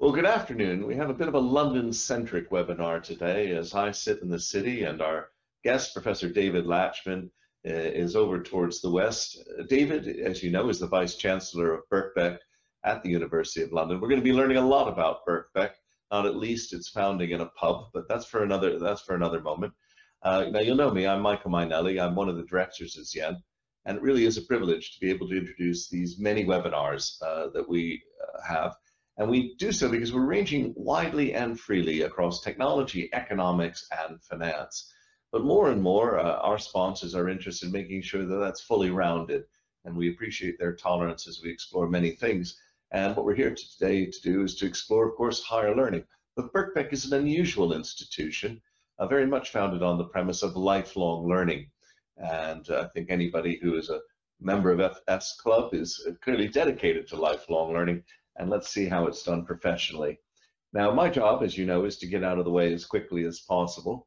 Well, good afternoon. We have a bit of a London-centric webinar today as I sit in the city and our guest, Professor David Latchman, uh, is over towards the west. Uh, David, as you know, is the Vice Chancellor of Birkbeck at the University of London. We're going to be learning a lot about Birkbeck, not at least its founding in a pub, but that's for another that's for another moment. Uh, now you'll know me. I'm Michael Mainelli. I'm one of the directors at Z/Yen, and it really is a privilege to be able to introduce these many webinars uh, that we uh, have and we do so because we're ranging widely and freely across technology, economics, and finance. But more and more, uh, our sponsors are interested in making sure that that's fully rounded. And we appreciate their tolerance as we explore many things. And what we're here today to do is to explore, of course, higher learning. But Birkbeck is an unusual institution, uh, very much founded on the premise of lifelong learning. And uh, I think anybody who is a member of FS Club is clearly dedicated to lifelong learning and let's see how it's done professionally. Now, my job, as you know, is to get out of the way as quickly as possible,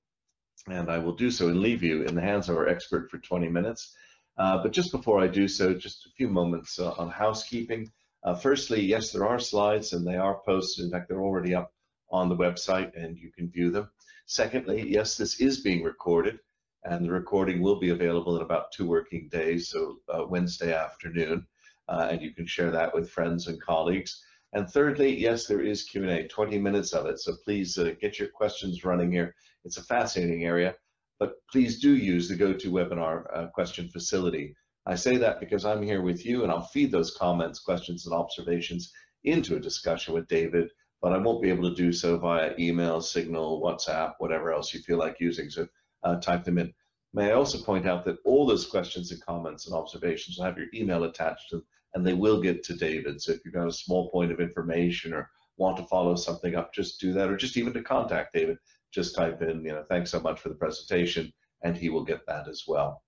and I will do so and leave you in the hands of our expert for 20 minutes. Uh, but just before I do so, just a few moments uh, on housekeeping. Uh, firstly, yes, there are slides, and they are posted. In fact, they're already up on the website, and you can view them. Secondly, yes, this is being recorded, and the recording will be available in about two working days, so uh, Wednesday afternoon uh, and you can share that with friends and colleagues. And thirdly, yes, there is Q&A, 20 minutes of it. So please uh, get your questions running here. It's a fascinating area, but please do use the GoToWebinar uh, question facility. I say that because I'm here with you and I'll feed those comments, questions, and observations into a discussion with David, but I won't be able to do so via email, Signal, WhatsApp, whatever else you feel like using. So uh, type them in. May I also point out that all those questions and comments and observations will have your email attached to them and they will get to David. So if you've got a small point of information or want to follow something up, just do that, or just even to contact David, just type in, you know, thanks so much for the presentation, and he will get that as well.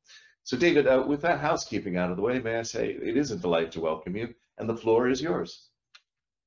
So David, uh, with that housekeeping out of the way, may I say it is a delight to welcome you, and the floor is yours.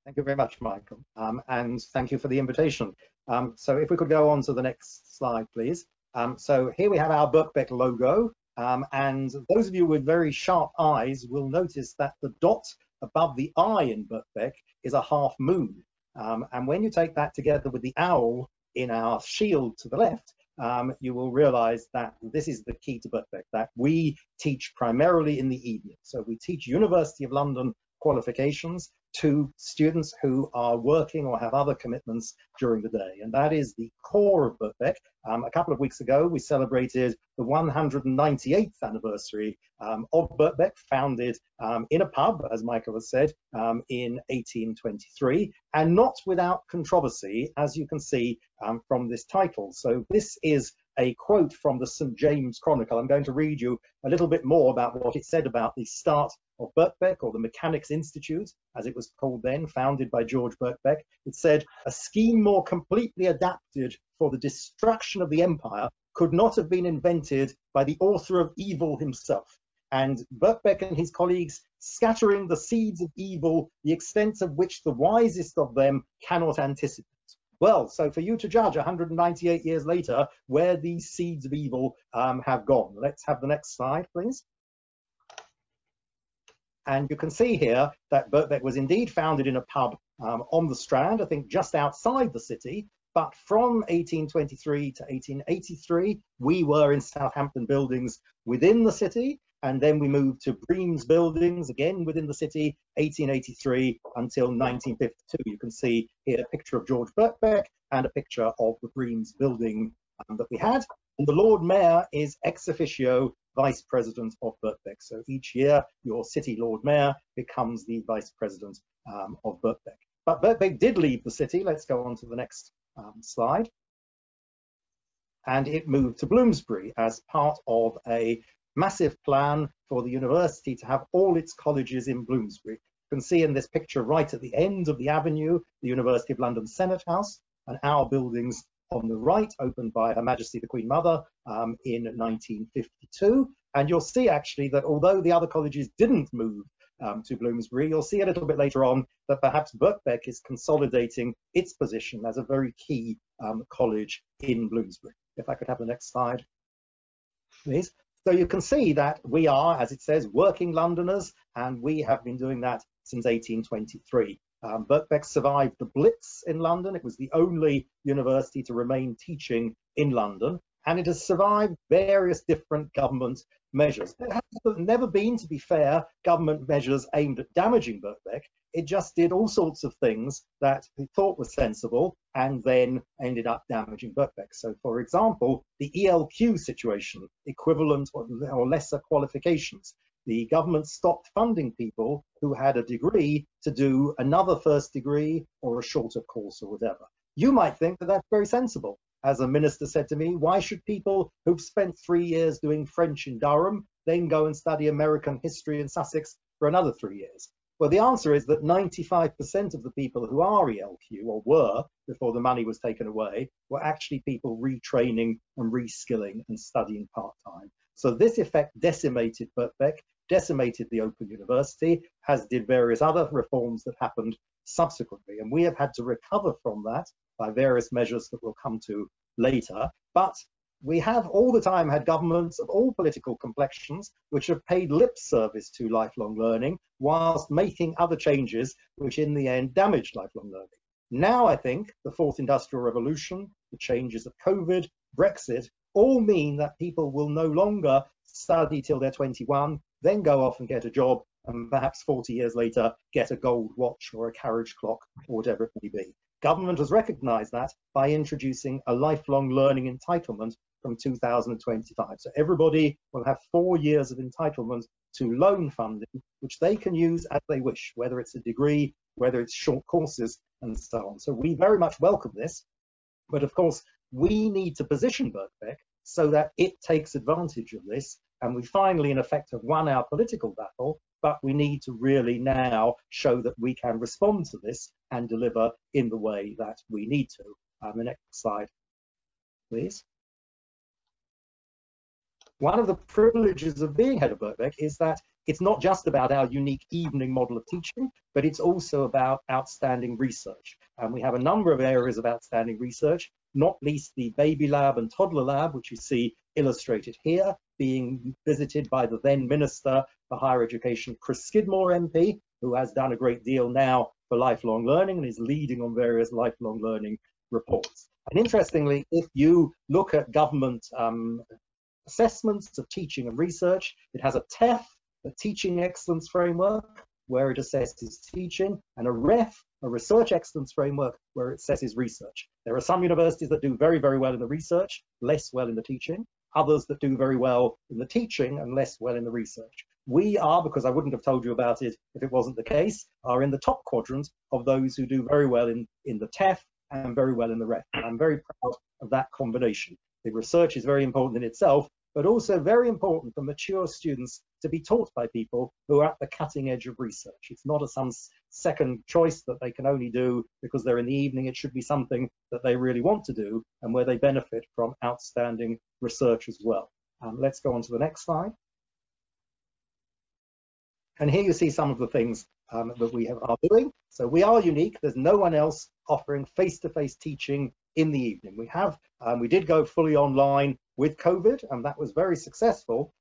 Thank you very much, Michael, um, and thank you for the invitation. Um, so if we could go on to the next slide, please. Um, so here we have our Birkbeck logo, um, and those of you with very sharp eyes will notice that the dot above the eye in Birkbeck is a half moon. Um, and when you take that together with the owl in our shield to the left, um, you will realize that this is the key to Birkbeck, that we teach primarily in the evening. So we teach University of London qualifications to students who are working or have other commitments during the day. And that is the core of Birkbeck. Um, a couple of weeks ago, we celebrated the 198th anniversary um, of Birkbeck, founded um, in a pub, as Michael has said, um, in 1823, and not without controversy, as you can see um, from this title. So this is a quote from the St. James Chronicle. I'm going to read you a little bit more about what it said about the start of Birkbeck, or the Mechanics Institute, as it was called then, founded by George Birkbeck. It said, a scheme more completely adapted for the destruction of the empire could not have been invented by the author of evil himself. And Birkbeck and his colleagues scattering the seeds of evil, the extent of which the wisest of them cannot anticipate. Well, so for you to judge 198 years later where these seeds of evil um, have gone. Let's have the next slide, please. And you can see here that Birkbeck was indeed founded in a pub um, on the Strand, I think just outside the city. But from 1823 to 1883, we were in Southampton buildings within the city. And then we moved to Bream's buildings, again within the city, 1883 until 1952. You can see here a picture of George Birkbeck and a picture of the Bream's building um, that we had. And the Lord Mayor is ex officio Vice President of Birkbeck. So each year, your City Lord Mayor becomes the Vice President um, of Birkbeck. But Birkbeck did leave the city. Let's go on to the next um, slide. And it moved to Bloomsbury as part of a massive plan for the university to have all its colleges in Bloomsbury. You can see in this picture right at the end of the avenue, the University of London Senate House, and our buildings on the right, opened by Her Majesty the Queen Mother um, in 1952. And you'll see actually that although the other colleges didn't move um, to Bloomsbury, you'll see a little bit later on that perhaps Birkbeck is consolidating its position as a very key um, college in Bloomsbury. If I could have the next slide, please. So you can see that we are, as it says, working Londoners, and we have been doing that since 1823. Um, Birkbeck survived the Blitz in London. It was the only university to remain teaching in London, and it has survived various different government measures. There has never been, to be fair, government measures aimed at damaging Birkbeck. It just did all sorts of things that it thought were sensible and then ended up damaging Birkbeck. So, for example, the ELQ situation, equivalent or lesser qualifications the government stopped funding people who had a degree to do another first degree or a shorter course or whatever. You might think that that's very sensible. As a minister said to me, why should people who've spent three years doing French in Durham then go and study American history in Sussex for another three years? Well, the answer is that 95% of the people who are ELQ, or were before the money was taken away, were actually people retraining and reskilling and studying part time. So this effect decimated Birkbeck decimated the Open University, as did various other reforms that happened subsequently. And we have had to recover from that by various measures that we'll come to later. But we have all the time had governments of all political complexions which have paid lip service to lifelong learning whilst making other changes which in the end damaged lifelong learning. Now I think the fourth industrial revolution, the changes of COVID, Brexit, all mean that people will no longer study till they're 21, then go off and get a job, and perhaps 40 years later get a gold watch or a carriage clock or whatever it may be. Government has recognized that by introducing a lifelong learning entitlement from 2025. So everybody will have four years of entitlement to loan funding, which they can use as they wish, whether it's a degree, whether it's short courses, and so on. So we very much welcome this. But of course, we need to position Birkbeck so that it takes advantage of this and we finally, in effect, have won our political battle, but we need to really now show that we can respond to this and deliver in the way that we need to. Um, the next slide, please. One of the privileges of being head of Birkbeck is that it's not just about our unique evening model of teaching, but it's also about outstanding research. And we have a number of areas of outstanding research, not least the baby lab and toddler lab, which you see illustrated here, being visited by the then Minister for Higher Education, Chris Skidmore MP, who has done a great deal now for lifelong learning and is leading on various lifelong learning reports. And interestingly, if you look at government um, assessments of teaching and research, it has a TEF, a Teaching Excellence Framework, where it assesses teaching, and a REF, a Research Excellence Framework, where it assesses research. There are some universities that do very, very well in the research, less well in the teaching others that do very well in the teaching and less well in the research. We are, because I wouldn't have told you about it if it wasn't the case, are in the top quadrant of those who do very well in, in the TEF and very well in the REF. I'm very proud of that combination. The research is very important in itself, but also very important for mature students to be taught by people who are at the cutting edge of research. It's not a some second choice that they can only do because they're in the evening. It should be something that they really want to do and where they benefit from outstanding research as well. Um, let's go on to the next slide. And here you see some of the things um, that we have, are doing. So we are unique. There's no one else offering face-to-face -face teaching in the evening. We have, um, we did go fully online with COVID, and that was very successful.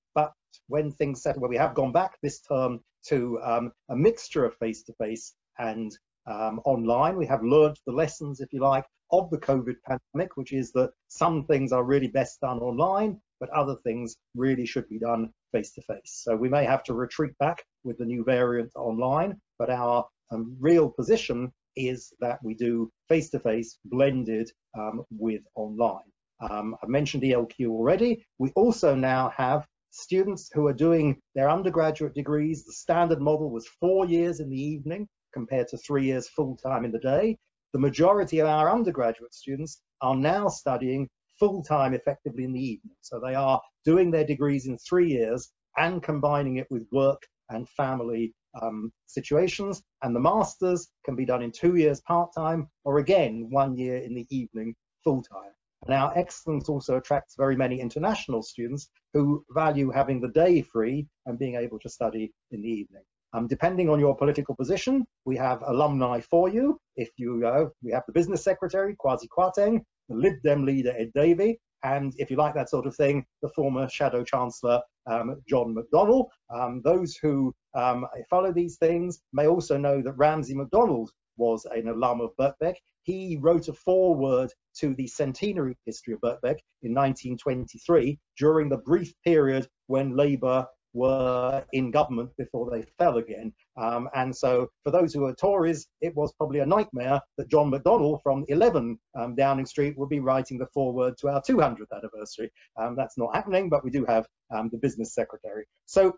When things settle, well, we have gone back this term to um, a mixture of face-to-face -face and um, online. We have learned the lessons, if you like, of the COVID pandemic, which is that some things are really best done online, but other things really should be done face-to-face. -face. So we may have to retreat back with the new variant online, but our um, real position is that we do face-to-face -face blended um, with online. Um, I mentioned ELQ already. We also now have students who are doing their undergraduate degrees. The standard model was four years in the evening compared to three years full-time in the day. The majority of our undergraduate students are now studying full-time effectively in the evening. So they are doing their degrees in three years and combining it with work and family um, situations. And the masters can be done in two years part-time or again, one year in the evening full-time. And our excellence also attracts very many international students who value having the day free and being able to study in the evening. Um, depending on your political position, we have alumni for you. If you, uh, we have the business secretary, Kwasi Kwarteng, the Lib Dem leader, Ed Davey, and if you like that sort of thing, the former Shadow Chancellor, um, John McDonnell. Um, those who um, follow these things may also know that Ramsay MacDonald was an alum of Birkbeck. He wrote a foreword to the centenary history of Birkbeck in 1923 during the brief period when Labour were in government before they fell again. Um, and so for those who are Tories, it was probably a nightmare that John McDonnell from 11 um, Downing Street would be writing the foreword to our 200th anniversary. Um, that's not happening, but we do have um, the business secretary. So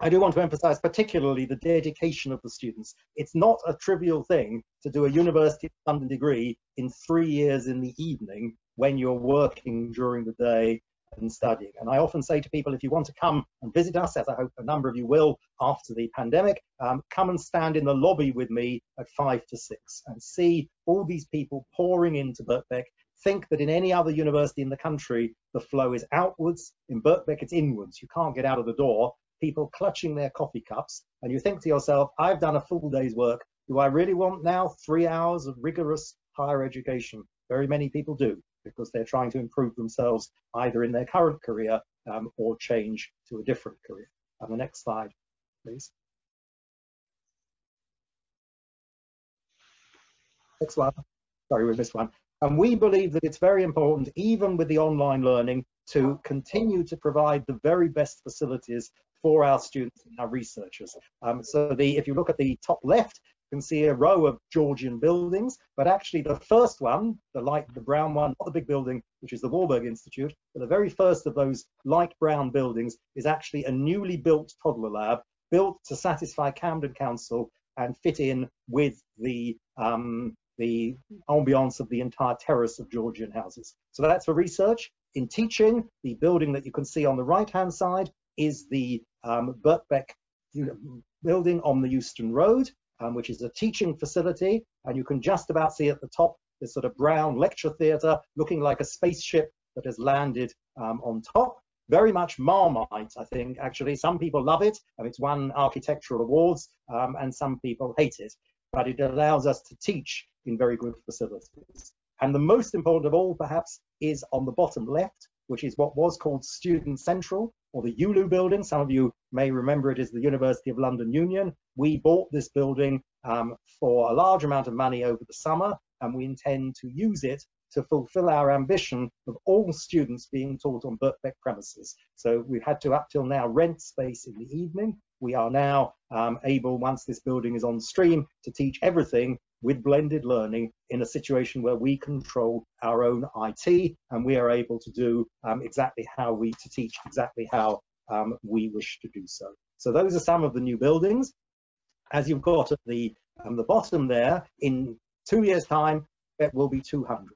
I do want to emphasize particularly the dedication of the students. It's not a trivial thing to do a University of London degree in three years in the evening when you're working during the day and studying. And I often say to people, if you want to come and visit us, as I hope a number of you will after the pandemic, um, come and stand in the lobby with me at five to six and see all these people pouring into Birkbeck. Think that in any other university in the country, the flow is outwards. In Birkbeck, it's inwards. You can't get out of the door. People clutching their coffee cups. And you think to yourself, I've done a full day's work. Do I really want now three hours of rigorous higher education? Very many people do because they're trying to improve themselves either in their current career um, or change to a different career. And the next slide, please. Next one. Sorry, we missed one. And we believe that it's very important, even with the online learning, to continue to provide the very best facilities for our students and our researchers. Um, so the, if you look at the top left, you can see a row of Georgian buildings, but actually the first one, the light, the brown one, not the big building, which is the Warburg Institute, but the very first of those light brown buildings is actually a newly built toddler lab built to satisfy Camden Council and fit in with the um, the ambiance of the entire terrace of Georgian houses. So that's for research. In teaching, the building that you can see on the right-hand side is the um, Birkbeck building on the Euston Road um, which is a teaching facility. And you can just about see at the top this sort of brown lecture theatre looking like a spaceship that has landed um, on top. Very much Marmite, I think, actually. Some people love it, and it's won architectural awards, um, and some people hate it. But it allows us to teach in very good facilities. And the most important of all, perhaps, is on the bottom left, which is what was called Student Central, or the ULU building. Some of you may remember it as the University of London Union. We bought this building um, for a large amount of money over the summer, and we intend to use it to fulfill our ambition of all students being taught on Birkbeck premises. So we've had to, up till now, rent space in the evening. We are now um, able, once this building is on stream, to teach everything with blended learning in a situation where we control our own IT and we are able to do um, exactly how we to teach exactly how um, we wish to do so. So those are some of the new buildings. As you've got at the um, the bottom there, in two years' time, it will be 200.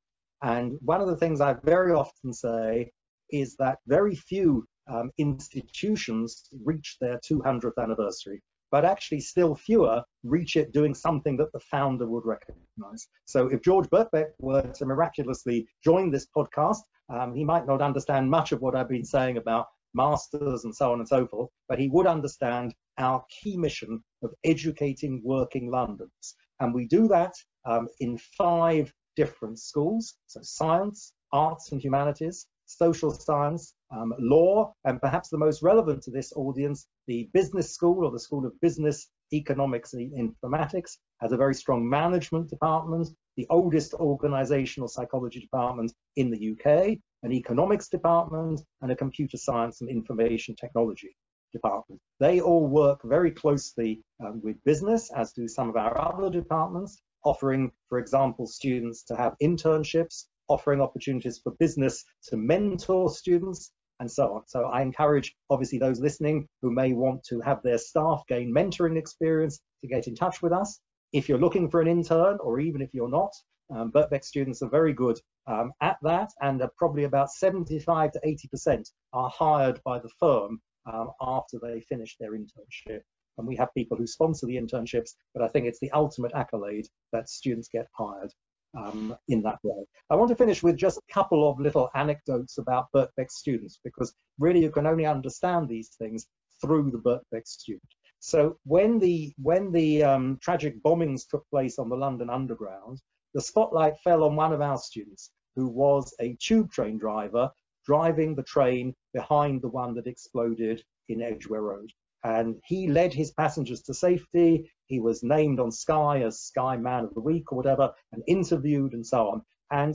And one of the things I very often say is that very few um, institutions reach their 200th anniversary but actually still fewer reach it doing something that the founder would recognize. So if George Birkbeck were to miraculously join this podcast, um, he might not understand much of what I've been saying about masters and so on and so forth, but he would understand our key mission of educating working Londoners. And we do that um, in five different schools, so science, arts and humanities, social science, um, law, and perhaps the most relevant to this audience, the business school or the School of Business, Economics and Informatics has a very strong management department, the oldest organizational psychology department in the UK, an economics department, and a computer science and information technology department. They all work very closely um, with business, as do some of our other departments, offering, for example, students to have internships, offering opportunities for business to mentor students, and so on. So I encourage, obviously, those listening who may want to have their staff gain mentoring experience to get in touch with us. If you're looking for an intern, or even if you're not, um, Birkbeck students are very good um, at that, and probably about 75 to 80% are hired by the firm um, after they finish their internship. And we have people who sponsor the internships, but I think it's the ultimate accolade that students get hired um, in that way. I want to finish with just a couple of little anecdotes about Birkbeck students, because really you can only understand these things through the Birkbeck student. So when the when the um, tragic bombings took place on the London Underground, the spotlight fell on one of our students, who was a tube train driver driving the train behind the one that exploded in Edgware Road. And he led his passengers to safety. He was named on Sky as Sky Man of the Week or whatever, and interviewed and so on. And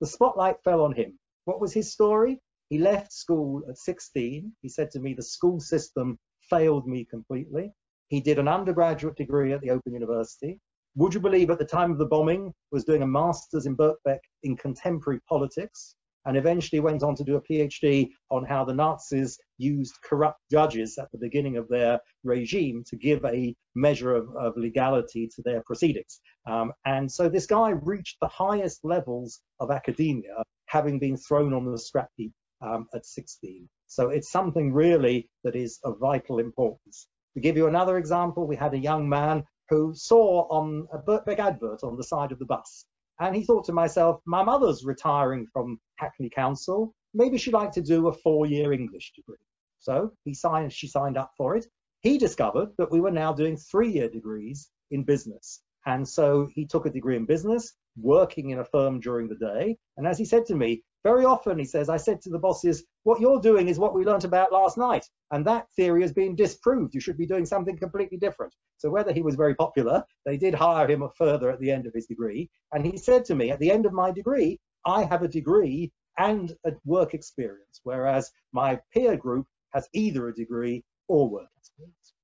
the spotlight fell on him. What was his story? He left school at 16. He said to me, the school system failed me completely. He did an undergraduate degree at the Open University. Would you believe at the time of the bombing was doing a master's in Birkbeck in contemporary politics and eventually went on to do a PhD on how the Nazis used corrupt judges at the beginning of their regime to give a measure of, of legality to their proceedings. Um, and so this guy reached the highest levels of academia, having been thrown on the scrap heap um, at 16. So it's something really that is of vital importance. To give you another example, we had a young man who saw on a Birkbeck advert on the side of the bus. And he thought to myself, my mother's retiring from Hackney Council. Maybe she'd like to do a four-year English degree. So he signed, she signed up for it. He discovered that we were now doing three-year degrees in business. And so he took a degree in business, working in a firm during the day. And as he said to me, very often, he says, I said to the bosses, what you're doing is what we learnt about last night. And that theory has been disproved. You should be doing something completely different. So whether he was very popular, they did hire him further at the end of his degree. And he said to me, at the end of my degree, I have a degree and a work experience, whereas my peer group has either a degree or work experience.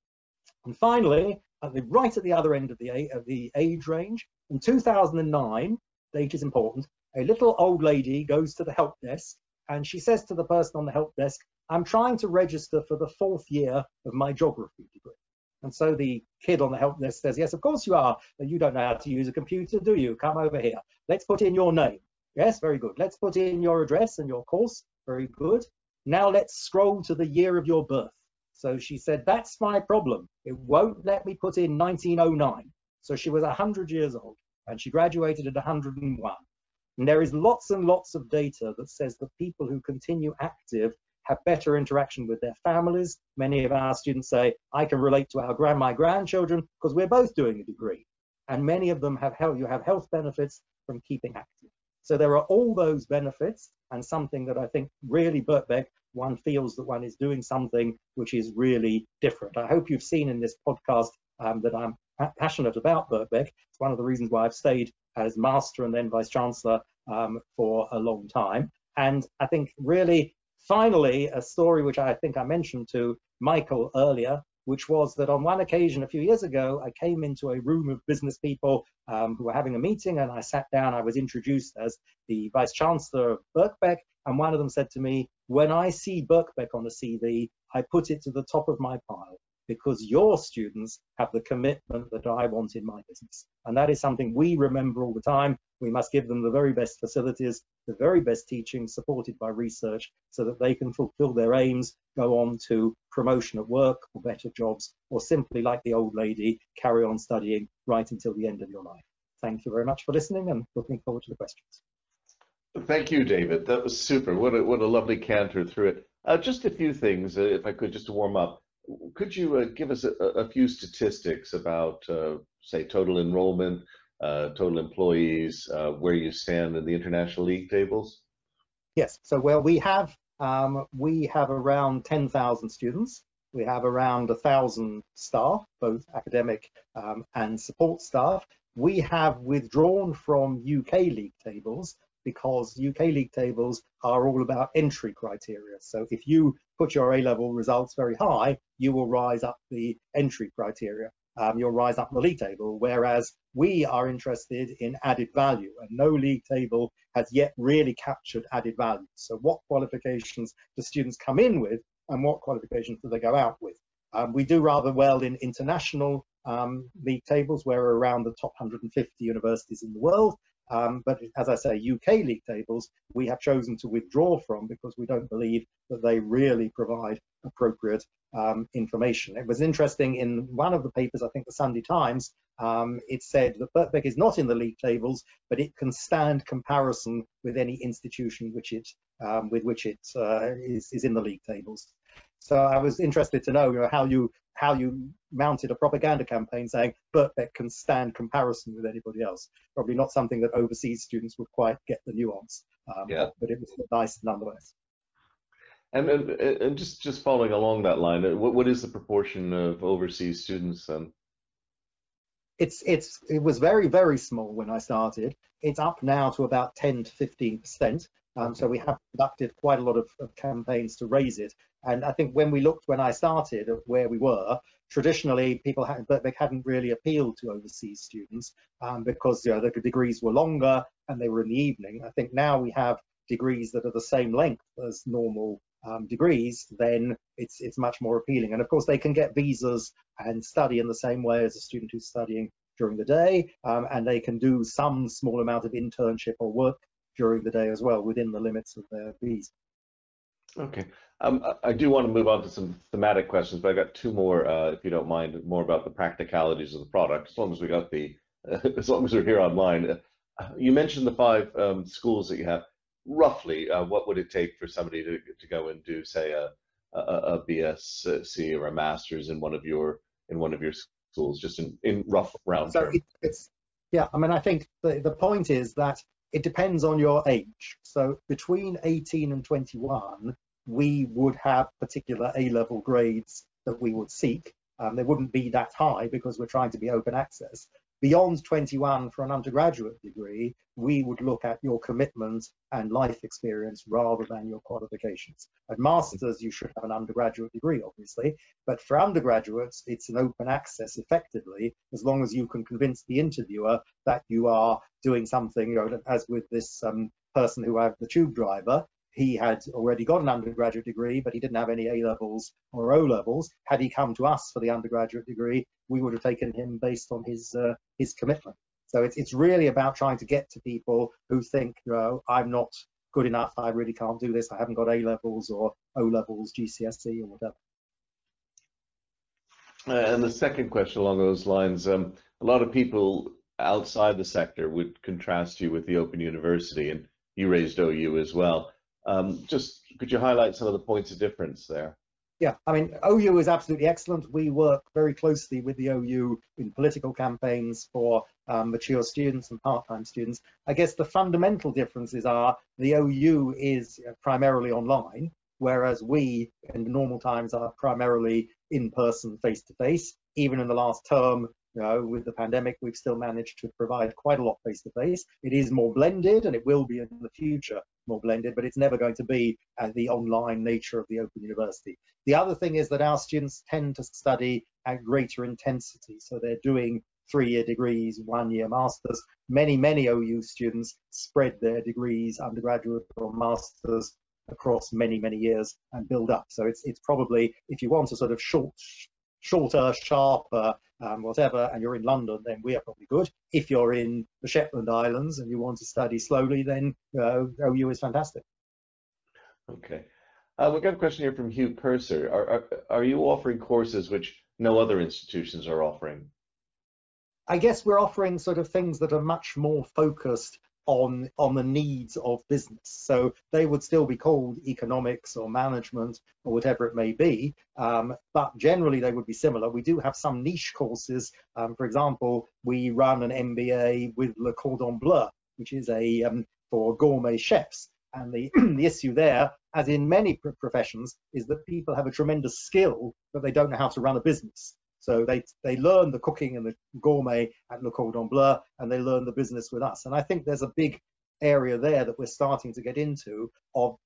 And finally, at the, right at the other end of the, of the age range, in 2009, date is important, a little old lady goes to the help desk and she says to the person on the help desk, I'm trying to register for the fourth year of my geography degree. And so the kid on the help desk says, yes, of course you are. You don't know how to use a computer, do you? Come over here. Let's put in your name. Yes, very good. Let's put in your address and your course. Very good. Now let's scroll to the year of your birth. So she said, that's my problem. It won't let me put in 1909. So she was 100 years old and she graduated at 101. And there is lots and lots of data that says that people who continue active have better interaction with their families. Many of our students say, I can relate to our grand my grandchildren because we're both doing a degree. And many of them have health, you have health benefits from keeping active. So there are all those benefits and something that I think really Birkbeck, one feels that one is doing something which is really different. I hope you've seen in this podcast um, that I'm passionate about Birkbeck. It's one of the reasons why I've stayed as master and then vice chancellor um, for a long time. And I think really, finally, a story which I think I mentioned to Michael earlier, which was that on one occasion a few years ago, I came into a room of business people um, who were having a meeting and I sat down, I was introduced as the Vice Chancellor of Birkbeck, and one of them said to me, when I see Birkbeck on the CV, I put it to the top of my pile because your students have the commitment that I want in my business. And that is something we remember all the time. We must give them the very best facilities, the very best teaching supported by research so that they can fulfill their aims, go on to promotion at work or better jobs, or simply like the old lady, carry on studying right until the end of your life. Thank you very much for listening and looking forward to the questions. Thank you, David. That was super. What a, what a lovely canter through it. Uh, just a few things, uh, if I could, just to warm up could you uh, give us a, a, few statistics about, uh, say, total enrollment, uh, total employees, uh, where you stand in the international league tables? Yes. So, well, we have um, we have around 10,000 students. We have around a thousand staff, both academic um, and support staff. We have withdrawn from UK league tables because UK league tables are all about entry criteria. So if you put your A-level results very high, you will rise up the entry criteria. Um, you'll rise up the league table, whereas we are interested in added value and no league table has yet really captured added value. So what qualifications do students come in with and what qualifications do they go out with? Um, we do rather well in international um, league tables where we're around the top 150 universities in the world um, but as I say, UK league tables, we have chosen to withdraw from because we don't believe that they really provide appropriate um, information. It was interesting in one of the papers, I think the Sunday Times, um, it said that Birkbeck is not in the league tables, but it can stand comparison with any institution which it, um, with which it uh, is, is in the league tables. So I was interested to know, you know, how you how you mounted a propaganda campaign saying Birkbeck can stand comparison with anybody else. Probably not something that overseas students would quite get the nuance, um, yeah. but it was nice nonetheless. And, and, and just just following along that line, uh, what, what is the proportion of overseas students? Um... It's it's it was very very small when I started. It's up now to about 10 to 15 percent. Um, so we have conducted quite a lot of, of, campaigns to raise it. And I think when we looked when I started at where we were, traditionally people had, but they hadn't really appealed to overseas students um, because you know the degrees were longer and they were in the evening. I think now we have degrees that are the same length as normal um, degrees, then it's it's much more appealing. And of course, they can get visas and study in the same way as a student who's studying during the day, um, and they can do some small amount of internship or work during the day as well within the limits of their visa. Okay. Um, I do want to move on to some thematic questions, but I've got two more, uh, if you don't mind, more about the practicalities of the product. As long as we got the, uh, as long as we're here online. Uh, you mentioned the five um, schools that you have. Roughly, uh, what would it take for somebody to to go and do, say, a, a, a BSc or a master's in one of your in one of your schools, just in, in rough round so terms? It, yeah. I mean, I think the the point is that it depends on your age. So between 18 and 21, we would have particular A-level grades that we would seek. Um, they wouldn't be that high because we're trying to be open access. Beyond 21 for an undergraduate degree, we would look at your commitment and life experience rather than your qualifications. At masters, you should have an undergraduate degree, obviously, but for undergraduates, it's an open access effectively, as long as you can convince the interviewer that you are doing something, you know, as with this um, person who had the tube driver, he had already got an undergraduate degree, but he didn't have any A levels or O levels. Had he come to us for the undergraduate degree, we would have taken him based on his uh, his commitment. So it's it's really about trying to get to people who think, you know, I'm not good enough. I really can't do this. I haven't got A levels or O levels, GCSE or whatever. Uh, and the second question along those lines, um, a lot of people outside the sector would contrast you with the Open University, and you raised OU as well. Um, just could you highlight some of the points of difference there? Yeah, I mean, OU is absolutely excellent. We work very closely with the OU in political campaigns for um, mature students and part-time students. I guess the fundamental differences are the OU is primarily online, whereas we in normal times are primarily in person, face to face. Even in the last term, you know, with the pandemic, we've still managed to provide quite a lot face to face. It is more blended and it will be in the future more blended, but it's never going to be the online nature of the Open University. The other thing is that our students tend to study at greater intensity. So they're doing three-year degrees, one-year masters. Many, many OU students spread their degrees, undergraduate or masters, across many, many years and build up. So it's it's probably, if you want a sort of short, shorter, sharper, um, whatever, and you're in London, then we are probably good. If you're in the Shetland Islands and you want to study slowly, then uh, OU is fantastic. Okay. Uh, we've got a question here from Hugh Purser. Are, are, are you offering courses which no other institutions are offering? I guess we're offering sort of things that are much more focused on on the needs of business. So they would still be called economics or management or whatever it may be, um, but generally they would be similar. We do have some niche courses. Um, for example, we run an MBA with Le Cordon Bleu, which is a um, for gourmet chefs. And the, the issue there, as in many professions, is that people have a tremendous skill, but they don't know how to run a business. So they they learn the cooking and the gourmet at Le Cordon Bleu, and they learn the business with us. And I think there's a big area there that we're starting to get into of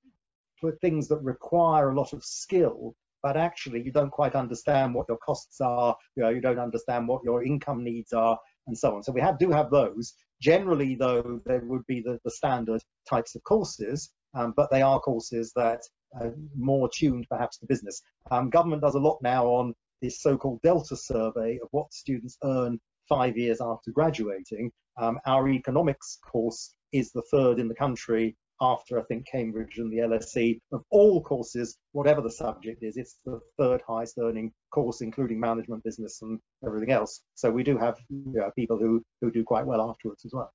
things that require a lot of skill, but actually you don't quite understand what your costs are. You know, you don't understand what your income needs are, and so on. So we have do have those. Generally, though, there would be the, the standard types of courses, um, but they are courses that are more tuned perhaps to business. Um, government does a lot now on this so-called Delta survey of what students earn five years after graduating. Um, our economics course is the third in the country after I think Cambridge and the LSE of all courses, whatever the subject is, it's the third highest earning course, including management, business, and everything else. So we do have you know, people who who do quite well afterwards as well.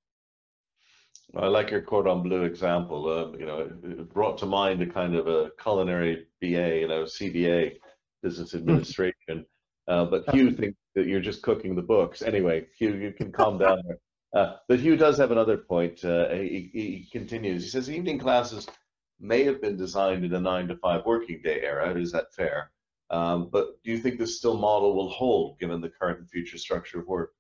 I like your cordon bleu example. Uh, you know, it brought to mind a kind of a culinary BA, you know, CBA business administration. Uh, but Hugh thinks that you're just cooking the books. Anyway, Hugh, you can calm down there. Uh, but Hugh does have another point. Uh, he, he, continues. He says evening classes may have been designed in a nine to five working day era. Is that fair? Um, but do you think this still model will hold given the current and future structure of work?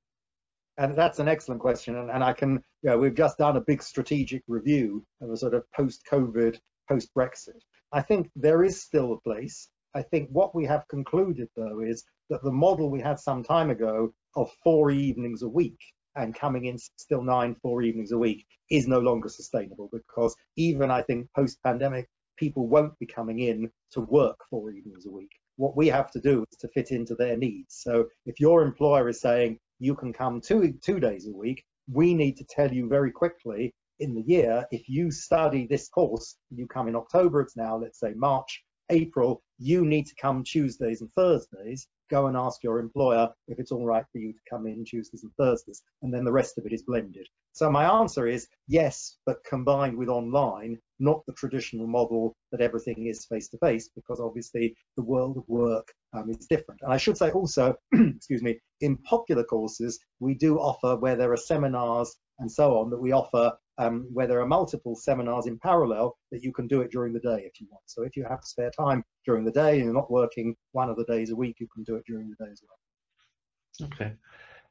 And that's an excellent question. And, and I can, you know, we've just done a big strategic review of a sort of post-COVID, post-Brexit. I think there is still a place. I think what we have concluded, though, is that the model we had some time ago of four evenings a week and coming in still nine, four evenings a week is no longer sustainable because even I think post-pandemic, people won't be coming in to work four evenings a week what we have to do is to fit into their needs. So if your employer is saying you can come two, two days a week, we need to tell you very quickly in the year, if you study this course, you come in October, it's now, let's say March, April, you need to come Tuesdays and Thursdays. Go and ask your employer if it's all right for you to come in Tuesdays and Thursdays, and then the rest of it is blended. So my answer is yes, but combined with online, not the traditional model that everything is face to face, because obviously the world of work um, is different. And I should say also, excuse me, in popular courses, we do offer where there are seminars and so on that we offer um, where there are multiple seminars in parallel that you can do it during the day if you want. So if you have spare time during the day and you're not working one of the days a week, you can do it during the day as well. Okay.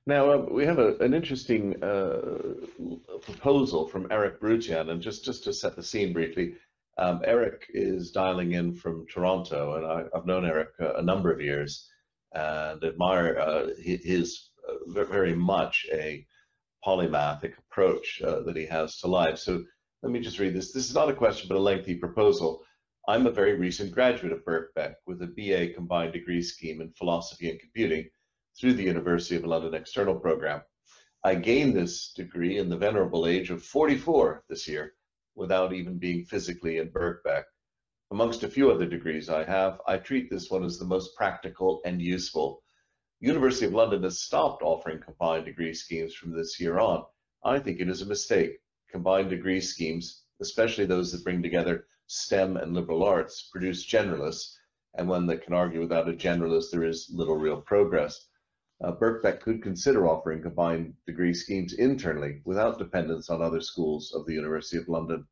Now, uh, we have a, an interesting uh, proposal from Eric Brutian, and just, just to set the scene briefly, um, Eric is dialing in from Toronto, and I, have known Eric uh, a number of years and admire uh, his uh, very much a polymathic approach uh, that he has to life. So let me just read this. This is not a question, but a lengthy proposal. I'm a very recent graduate of Birkbeck with a BA combined degree scheme in philosophy and computing through the University of London External Program. I gained this degree in the venerable age of 44 this year without even being physically in Birkbeck. Amongst a few other degrees I have, I treat this one as the most practical and useful. University of London has stopped offering combined degree schemes from this year on. I think it is a mistake. Combined degree schemes, especially those that bring together STEM and liberal arts, produce generalists, and one that can argue without a generalist there is little real progress. Uh, Birkbeck could consider offering combined degree schemes internally without dependence on other schools of the University of London.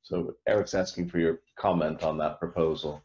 So Eric's asking for your comment on that proposal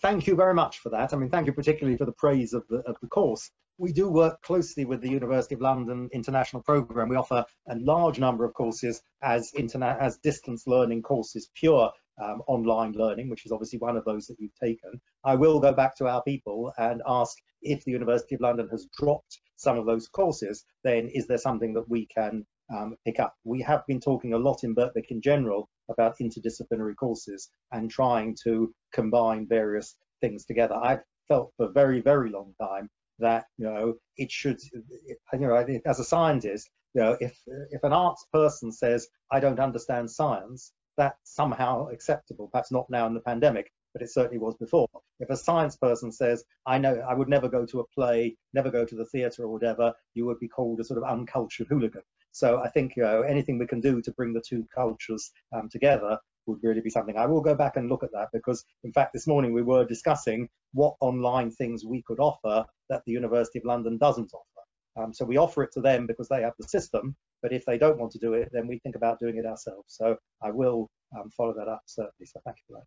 thank you very much for that. I mean, thank you particularly for the praise of the, of the course. We do work closely with the University of London International Programme. We offer a large number of courses as, as distance learning courses, pure um, online learning, which is obviously one of those that you've taken. I will go back to our people and ask if the University of London has dropped some of those courses, then is there something that we can um, pick up? We have been talking a lot in Birkbeck in general about interdisciplinary courses and trying to combine various things together. I've felt for a very, very long time that you know it should you know as a scientist you know if if an arts person says i don't understand science that's somehow acceptable. Perhaps not now in the pandemic but it certainly was before. If a science person says i know i would never go to a play never go to the theater or whatever you would be called a sort of uncultured hooligan so I think you know anything we can do to bring the two cultures um, together would really be something. I will go back and look at that because, in fact, this morning we were discussing what online things we could offer that the University of London doesn't offer. Um, so we offer it to them because they have the system, but if they don't want to do it, then we think about doing it ourselves. So I will um, follow that up certainly. So thank you for that.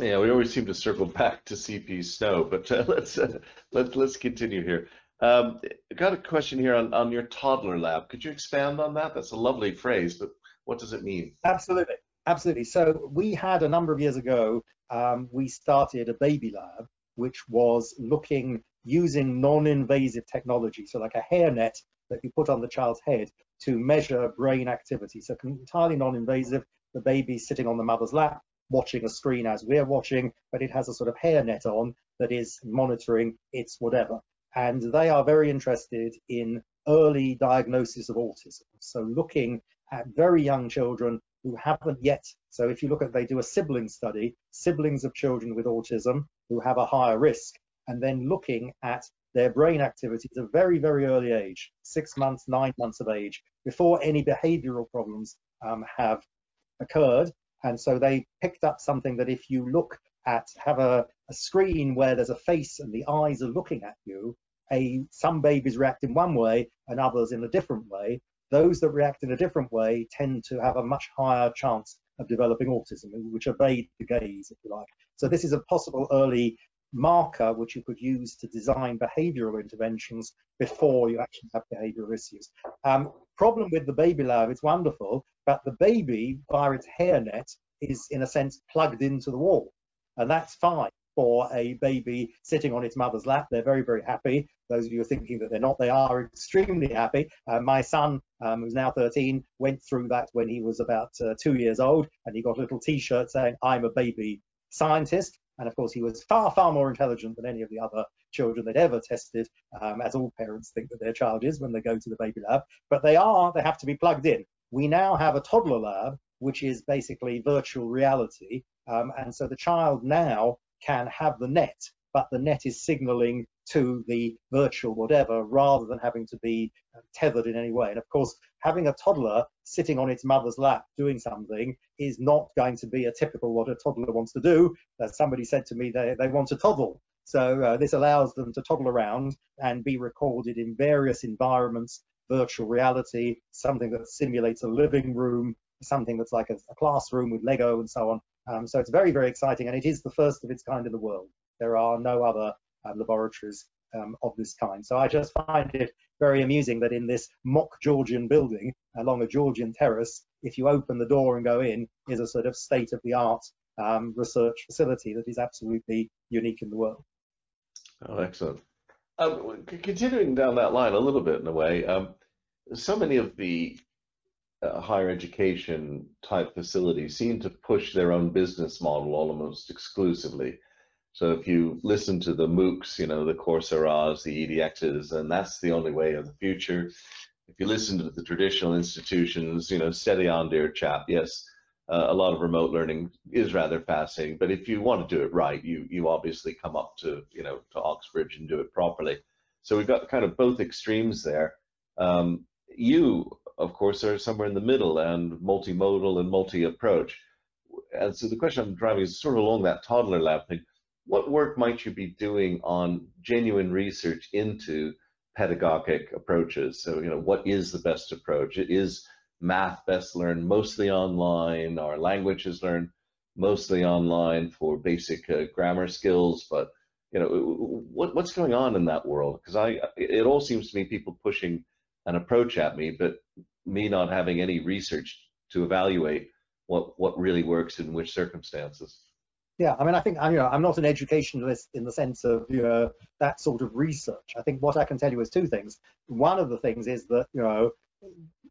Yeah, we always seem to circle back to CP Snow, but uh, let's uh, let's let's continue here. Um, got a question here on, on your toddler lab. Could you expand on that? That's a lovely phrase, but what does it mean? Absolutely, absolutely. So we had a number of years ago, um, we started a baby lab, which was looking using non-invasive technology, so like a hairnet that you put on the child's head to measure brain activity. So entirely non-invasive. The baby's sitting on the mother's lap, watching a screen as we're watching, but it has a sort of hairnet on that is monitoring its whatever and they are very interested in early diagnosis of autism. So looking at very young children who haven't yet, so if you look at, they do a sibling study, siblings of children with autism who have a higher risk, and then looking at their brain activity at a very, very early age, six months, nine months of age, before any behavioral problems um, have occurred. And so they picked up something that if you look at, have a, a screen where there's a face and the eyes are looking at you, a some babies react in one way and others in a different way. Those that react in a different way tend to have a much higher chance of developing autism, which obeyed the gaze, if you like. So this is a possible early marker which you could use to design behavioral interventions before you actually have behavioral issues. Um, problem with the baby lab, it's wonderful, but the baby, via its hairnet, is in a sense plugged into the wall. And that's fine for a baby sitting on its mother's lap. They're very, very happy. Those of you are thinking that they're not, they are extremely happy. Uh, my son, um, who's now 13, went through that when he was about uh, two years old, and he got a little T-shirt saying, "I'm a baby scientist." And of course, he was far, far more intelligent than any of the other children they'd ever tested, um, as all parents think that their child is when they go to the baby lab. But they are, they have to be plugged in. We now have a toddler lab, which is basically virtual reality. Um, and so the child now can have the net, but the net is signaling to the virtual whatever rather than having to be uh, tethered in any way. And of course, having a toddler sitting on its mother's lap doing something is not going to be a typical what a toddler wants to do. As somebody said to me, they, they want to toddle. So uh, this allows them to toddle around and be recorded in various environments, virtual reality, something that simulates a living room, something that's like a, a classroom with Lego and so on. Um, so it's very, very exciting, and it is the first of its kind in the world. There are no other um, laboratories um, of this kind. So I just find it very amusing that in this mock Georgian building along a Georgian terrace, if you open the door and go in, is a sort of state-of-the-art um, research facility that is absolutely unique in the world. Oh, excellent. Um, continuing down that line a little bit in a way, um, so many of the uh, higher education type facilities seem to push their own business model almost exclusively. So if you listen to the MOOCs, you know, the Coursera's, the EDXs, and that's the only way of the future. If you listen to the traditional institutions, you know, steady on, dear chap. Yes, uh, a lot of remote learning is rather fascinating, but if you want to do it right, you you obviously come up to you know to Oxbridge and do it properly. So we've got kind of both extremes there. Um, you, of course, are somewhere in the middle and multimodal and multi-approach. And so the question I'm driving is sort of along that toddler lab thing what work might you be doing on genuine research into pedagogic approaches? So, you know, what is the best approach? Is math best learned mostly online, or languages learned mostly online for basic uh, grammar skills, but you know, what, what's going on in that world? Because I, it all seems to me people pushing an approach at me, but me not having any research to evaluate what what really works in which circumstances. Yeah, I mean, I think you know, I'm not an educationalist in the sense of you know, that sort of research. I think what I can tell you is two things. One of the things is that you know,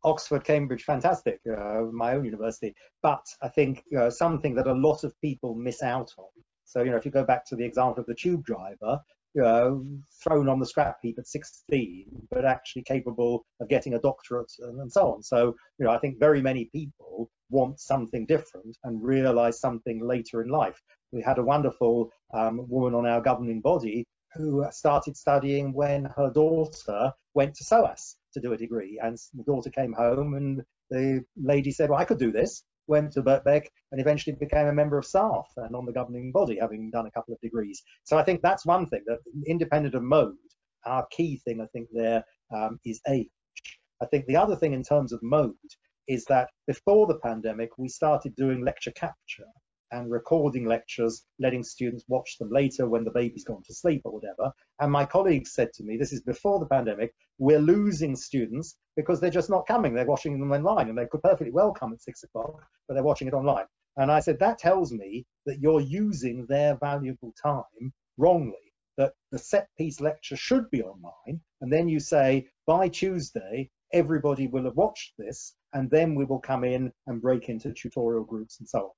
Oxford, Cambridge, fantastic, uh, my own university. But I think you know, something that a lot of people miss out on. So you know, if you go back to the example of the tube driver, you know, thrown on the scrap heap at 16, but actually capable of getting a doctorate and, and so on. So you know, I think very many people want something different and realize something later in life. We had a wonderful um, woman on our governing body who started studying when her daughter went to SOAS to do a degree. And the daughter came home and the lady said, well, I could do this, went to Birkbeck and eventually became a member of SARF and on the governing body, having done a couple of degrees. So I think that's one thing, that independent of mode, our key thing, I think, there um, is age. I think the other thing in terms of mode is that before the pandemic, we started doing lecture capture and recording lectures, letting students watch them later when the baby's gone to sleep or whatever. And my colleagues said to me, this is before the pandemic, we're losing students because they're just not coming. They're watching them online and they could perfectly well come at six o'clock, but they're watching it online. And I said, that tells me that you're using their valuable time wrongly, that the set piece lecture should be online. And then you say, by Tuesday, everybody will have watched this and then we will come in and break into tutorial groups and so on.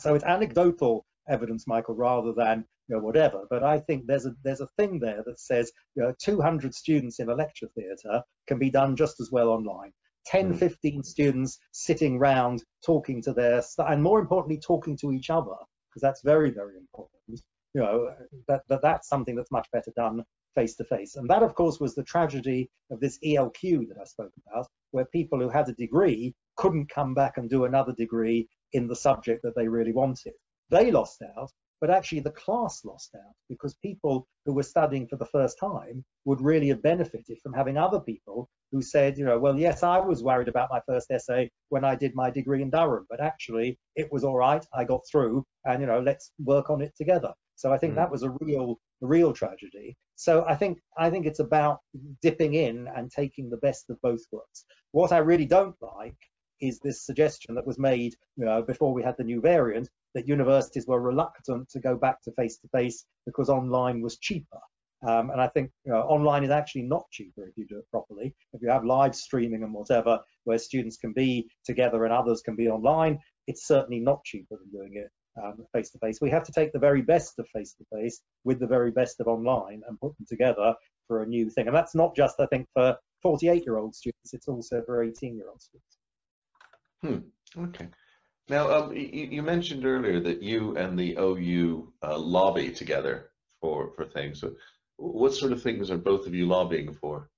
So it's anecdotal evidence, Michael, rather than you know, whatever. But I think there's a there's a thing there that says you know 200 students in a lecture theatre can be done just as well online. 10, mm. 15 students sitting round talking to their and more importantly talking to each other because that's very very important. You know that, that that's something that's much better done face to face. And that, of course, was the tragedy of this ELQ that I spoke about, where people who had a degree couldn't come back and do another degree in the subject that they really wanted. They lost out, but actually the class lost out because people who were studying for the first time would really have benefited from having other people who said, you know, well, yes, I was worried about my first essay when I did my degree in Durham, but actually it was all right. I got through and, you know, let's work on it together. So I think mm. that was a real, real tragedy. So I think, I think it's about dipping in and taking the best of both worlds. What I really don't like is this suggestion that was made you know, before we had the new variant that universities were reluctant to go back to face-to-face because online was cheaper. Um, and I think you know, online is actually not cheaper if you do it properly. If you have live streaming and whatever, where students can be together and others can be online, it's certainly not cheaper than doing it face to face. We have to take the very best of face to face with the very best of online and put them together for a new thing. And that's not just, I think, for 48 year old students, it's also for 18 year old students. Hmm. Okay. Now, um, you, you, mentioned earlier that you and the OU uh, lobby together for for things. So what sort of things are both of you lobbying for?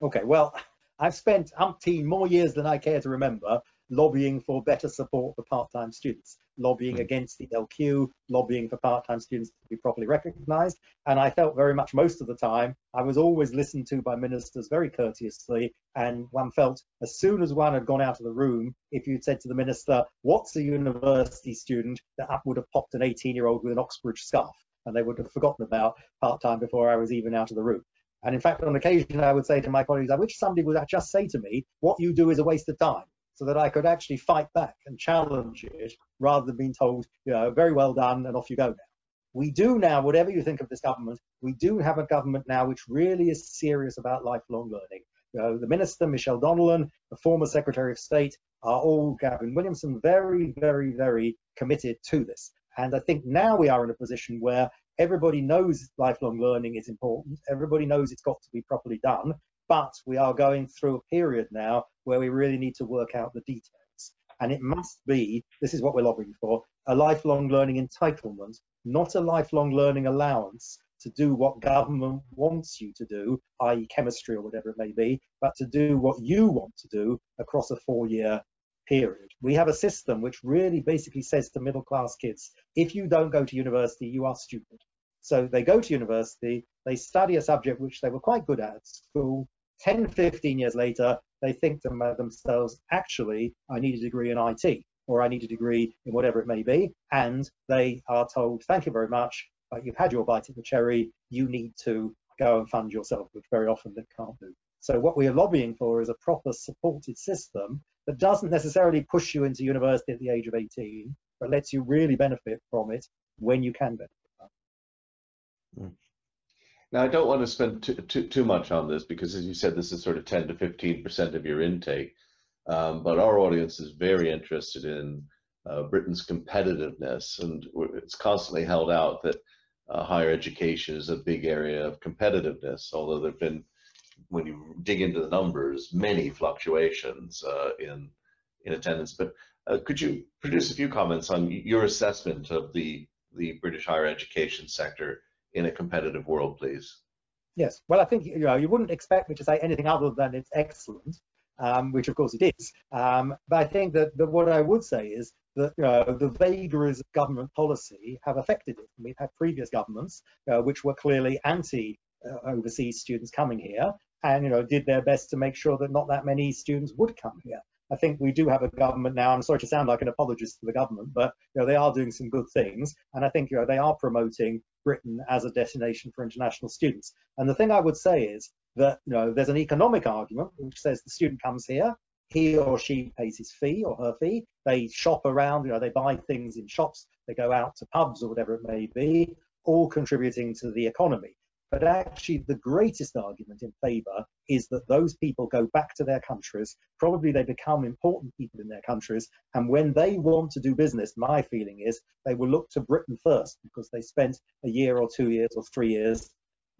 Okay. Well, I've spent umpteen more years than I care to remember lobbying for better support for part-time students, lobbying hmm. against the ELQ, lobbying for part-time students to be properly recognised. And I felt very much most of the time I was always listened to by ministers very courteously. And one felt as soon as one had gone out of the room, if you'd said to the minister, "What's a university student?" that up would have popped an 18-year-old with an Oxbridge scarf, and they would have forgotten about part-time before I was even out of the room. And in fact, on occasion, I would say to my colleagues, I wish somebody would just say to me, what you do is a waste of time so that I could actually fight back and challenge it rather than being told, you know, very well done and off you go now. We do now, whatever you think of this government, we do have a government now which really is serious about lifelong learning. You know, the minister, Michelle Donelan, the former Secretary of State, are all, Gavin Williamson, very, very, very committed to this. And I think now we are in a position where everybody knows lifelong learning is important. Everybody knows it's got to be properly done. But we are going through a period now where we really need to work out the details. And it must be, this is what we're lobbying for, a lifelong learning entitlement, not a lifelong learning allowance to do what government wants you to do, i.e. chemistry or whatever it may be, but to do what you want to do across a four-year period. We have a system which really basically says to middle class kids, if you don't go to university, you are stupid. So they go to university, they study a subject which they were quite good at at school, 10, 15 years later, they think to themselves, actually, I need a degree in IT or I need a degree in whatever it may be. And they are told, thank you very much, but you've had your bite of the cherry. You need to go and fund yourself, which very often they can't do. So what we are lobbying for is a proper supported system that doesn't necessarily push you into university at the age of 18, but lets you really benefit from it when you can benefit. Mm. Now, I don't want to spend too, too, too much on this because, as you said, this is sort of 10 to 15% of your intake. Um, but our audience is very interested in uh, Britain's competitiveness, and it's constantly held out that uh, higher education is a big area of competitiveness, although there have been, when you dig into the numbers, many fluctuations uh, in, in attendance. But uh, could you produce a few comments on your assessment of the, the British higher education sector in a competitive world, please? Yes. Well, I think you know you wouldn't expect me to say anything other than it's excellent, um, which of course it is. Um, but I think that, that what I would say is that you know, the vagaries of government policy have affected it. We've had previous governments uh, which were clearly anti uh, overseas students coming here, and you know did their best to make sure that not that many students would come here. I think we do have a government now. I'm sorry to sound like an apologist for the government, but you know, they are doing some good things, and I think you know, they are promoting Britain as a destination for international students. And the thing I would say is that you know, there's an economic argument which says the student comes here, he or she pays his fee or her fee, they shop around, you know, they buy things in shops, they go out to pubs or whatever it may be, all contributing to the economy. But actually, the greatest argument in favour is that those people go back to their countries. Probably they become important people in their countries. And when they want to do business, my feeling is they will look to Britain first because they spent a year or two years or three years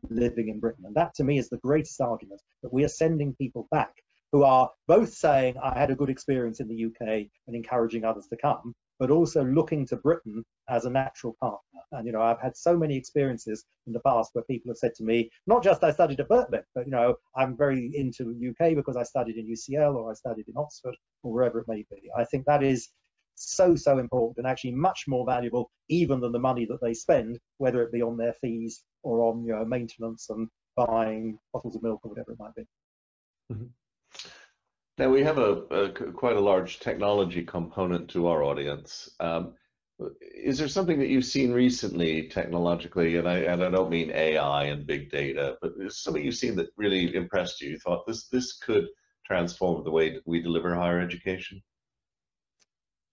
living in Britain. And that to me is the greatest argument that we are sending people back who are both saying, I had a good experience in the UK and encouraging others to come, but also looking to Britain as a natural partner. And, you know, I've had so many experiences in the past where people have said to me, not just I studied at Birkbeck, but, you know, I'm very into UK because I studied in UCL or I studied in Oxford or wherever it may be. I think that is so, so important and actually much more valuable even than the money that they spend, whether it be on their fees or on you know, maintenance and buying bottles of milk or whatever it might be. Mm -hmm. Now we have a, a, quite a large technology component to our audience. Um, is there something that you've seen recently technologically, and I, and I don't mean AI and big data, but is something you've seen that really impressed you? You thought this this could transform the way we deliver higher education?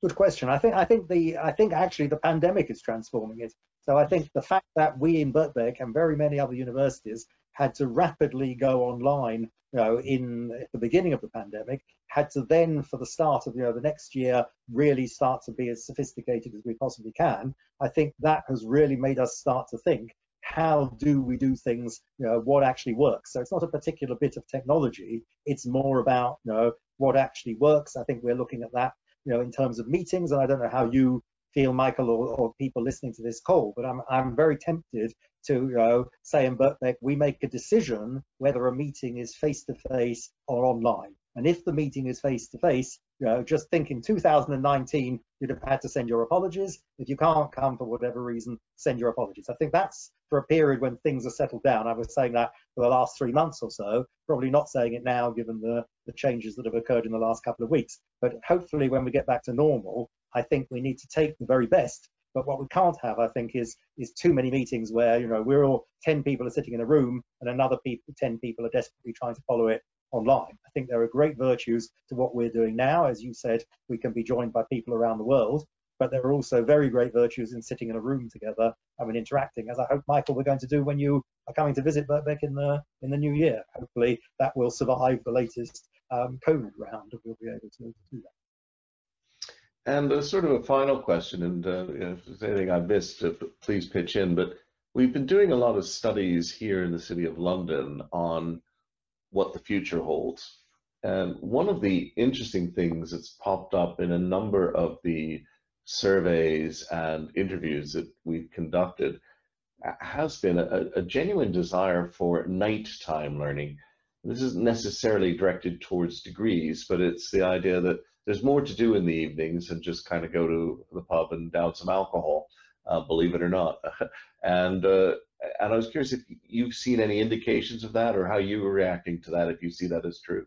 Good question. I think I think the I think actually the pandemic is transforming it. So I think the fact that we in Birkbeck and very many other universities had to rapidly go online, you know, in the beginning of the pandemic, had to then, for the start of you know the next year, really start to be as sophisticated as we possibly can. I think that has really made us start to think how do we do things, you know, what actually works. So it's not a particular bit of technology, it's more about, you know, what actually works. I think we're looking at that, you know, in terms of meetings, and I don't know how you feel, Michael, or, or people listening to this call, but I'm, I'm very tempted to say in Birkbeck, we make a decision whether a meeting is face-to-face or online. And if the meeting is face-to-face, you know, just think in 2019, you'd have had to send your apologies. If you can't come for whatever reason, send your apologies. I think that's for a period when things are settled down. I was saying that for the last three months or so, probably not saying it now given the, the changes that have occurred in the last couple of weeks. But hopefully when we get back to normal, I think we need to take the very best. But what we can't have, I think, is is too many meetings where you know we're all ten people are sitting in a room and another people, ten people are desperately trying to follow it online. I think there are great virtues to what we're doing now. As you said, we can be joined by people around the world, but there are also very great virtues in sitting in a room together I mean, interacting, as I hope, Michael, we're going to do when you are coming to visit Birkbeck in the in the new year. Hopefully, that will survive the latest um, COVID round, and we'll be able to do that. And uh, sort of a final question, and uh, if there's anything I missed, uh, please pitch in. But we've been doing a lot of studies here in the City of London on what the future holds. And one of the interesting things that's popped up in a number of the surveys and interviews that we've conducted uh, has been a, a genuine desire for nighttime learning. This isn't necessarily directed towards degrees, but it's the idea that there's more to do in the evenings than just kind of go to the pub and down some alcohol, uh, believe it or not. and uh, and I was curious if you've seen any indications of that, or how you were reacting to that, if you see that as true.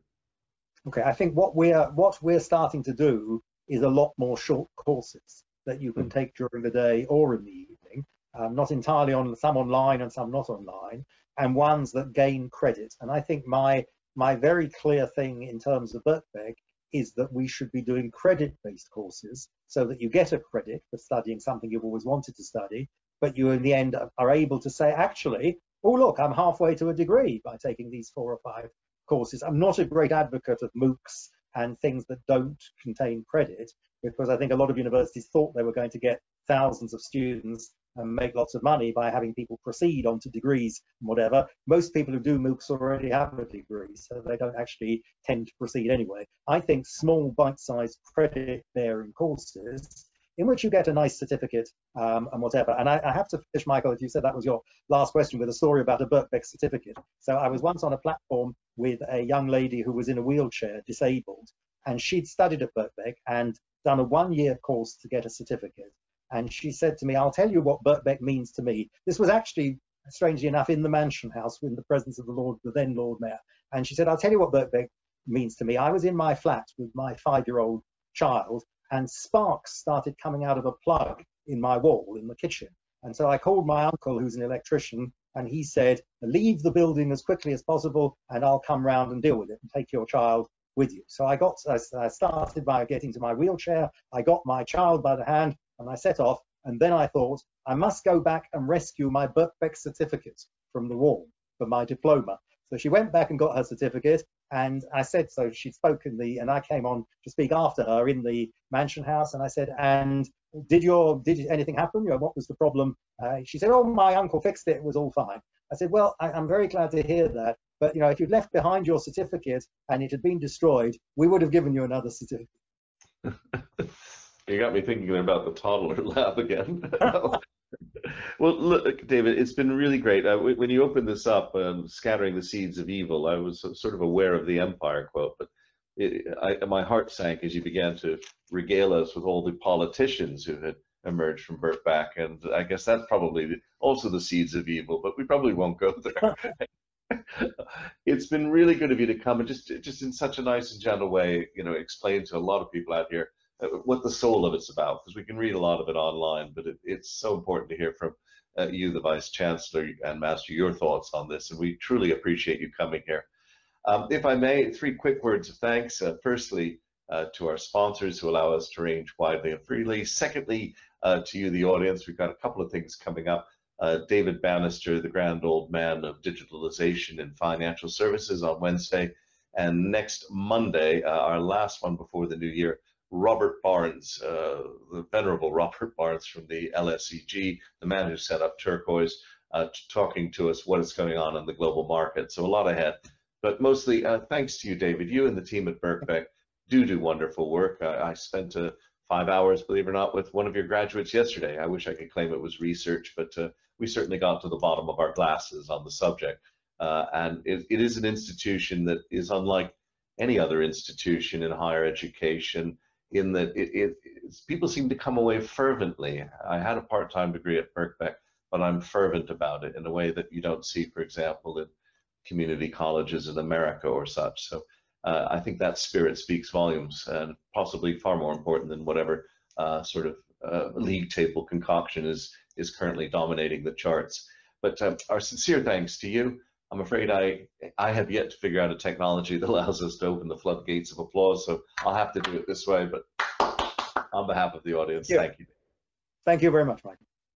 Okay, I think what we're what we're starting to do is a lot more short courses that you can hmm. take during the day or in the evening, um, not entirely on some online and some not online, and ones that gain credit. And I think my my very clear thing in terms of Birkbeck is that we should be doing credit-based courses so that you get a credit for studying something you've always wanted to study, but you in the end are able to say, actually, oh look, I'm halfway to a degree by taking these four or five courses. I'm not a great advocate of MOOCs and things that don't contain credit because I think a lot of universities thought they were going to get thousands of students and make lots of money by having people proceed onto degrees and whatever. Most people who do MOOCs already have a degree, so they don't actually tend to proceed anyway. I think small bite-sized credit-bearing courses in which you get a nice certificate um, and whatever. And I, I, have to finish, Michael, if you said that was your last question, with a story about a Birkbeck certificate. So I was once on a platform with a young lady who was in a wheelchair, disabled, and she'd studied at Birkbeck and done a one-year course to get a certificate and she said to me, I'll tell you what Birkbeck means to me. This was actually, strangely enough, in the Mansion House in the presence of the Lord, the then Lord Mayor. And she said, I'll tell you what Birkbeck means to me. I was in my flat with my five-year-old child, and sparks started coming out of a plug in my wall in the kitchen. And so I called my uncle, who's an electrician, and he said, leave the building as quickly as possible, and I'll come round and deal with it and take your child with you. So I got, I started by getting to my wheelchair. I got my child by the hand, and I set off. And then I thought, I must go back and rescue my Birkbeck certificate from the wall for my diploma. So she went back and got her certificate. And I said, so she'd spoken the, and I came on to speak after her in the mansion house. And I said, and did your, did anything happen? You know, what was the problem? Uh, she said, oh, my uncle fixed it. It was all fine. I said, well, I, I'm very glad to hear that. But, you know, if you'd left behind your certificate and it had been destroyed, we would have given you another certificate. You got me thinking about the toddler lab again. well, look, David, it's been really great. Uh, when you opened this up, um, scattering the seeds of evil, I was sort of aware of the Empire quote, but it, I, my heart sank as you began to regale us with all the politicians who had emerged from Birkbeck, and I guess that's probably also the seeds of evil. But we probably won't go there. it's been really good of you to come and just just in such a nice and gentle way, you know, explain to a lot of people out here what the soul of it's about, because we can read a lot of it online, but it, it's so important to hear from uh, you, the Vice Chancellor and Master, your thoughts on this, and we truly appreciate you coming here. Um, if I may, three quick words of thanks. Uh, firstly, uh, to our sponsors who allow us to range widely and freely. Secondly, uh, to you, the audience, we've got a couple of things coming up. Uh, David Bannister, the grand old man of digitalization and financial services on Wednesday. And next Monday, uh, our last one before the new year, Robert Barnes, uh, the venerable Robert Barnes from the LSEG, the man who set up Turquoise, uh, talking to us what is going on in the global market. So a lot ahead. But mostly uh, thanks to you, David. You and the team at Birkbeck do do wonderful work. I, I spent uh, five hours, believe it or not, with one of your graduates yesterday. I wish I could claim it was research, but uh, we certainly got to the bottom of our glasses on the subject. Uh, and it, it is an institution that is unlike any other institution in higher education in that it, it, people seem to come away fervently. I had a part-time degree at Birkbeck, but I'm fervent about it in a way that you don't see, for example, in community colleges in America or such. So uh, I think that spirit speaks volumes and possibly far more important than whatever uh, sort of uh, league table concoction is is currently dominating the charts. But uh, our sincere thanks to you. I'm afraid I I have yet to figure out a technology that allows us to open the floodgates of applause, so I'll have to do it this way. But on behalf of the audience, thank you. Thank you very much, Mike.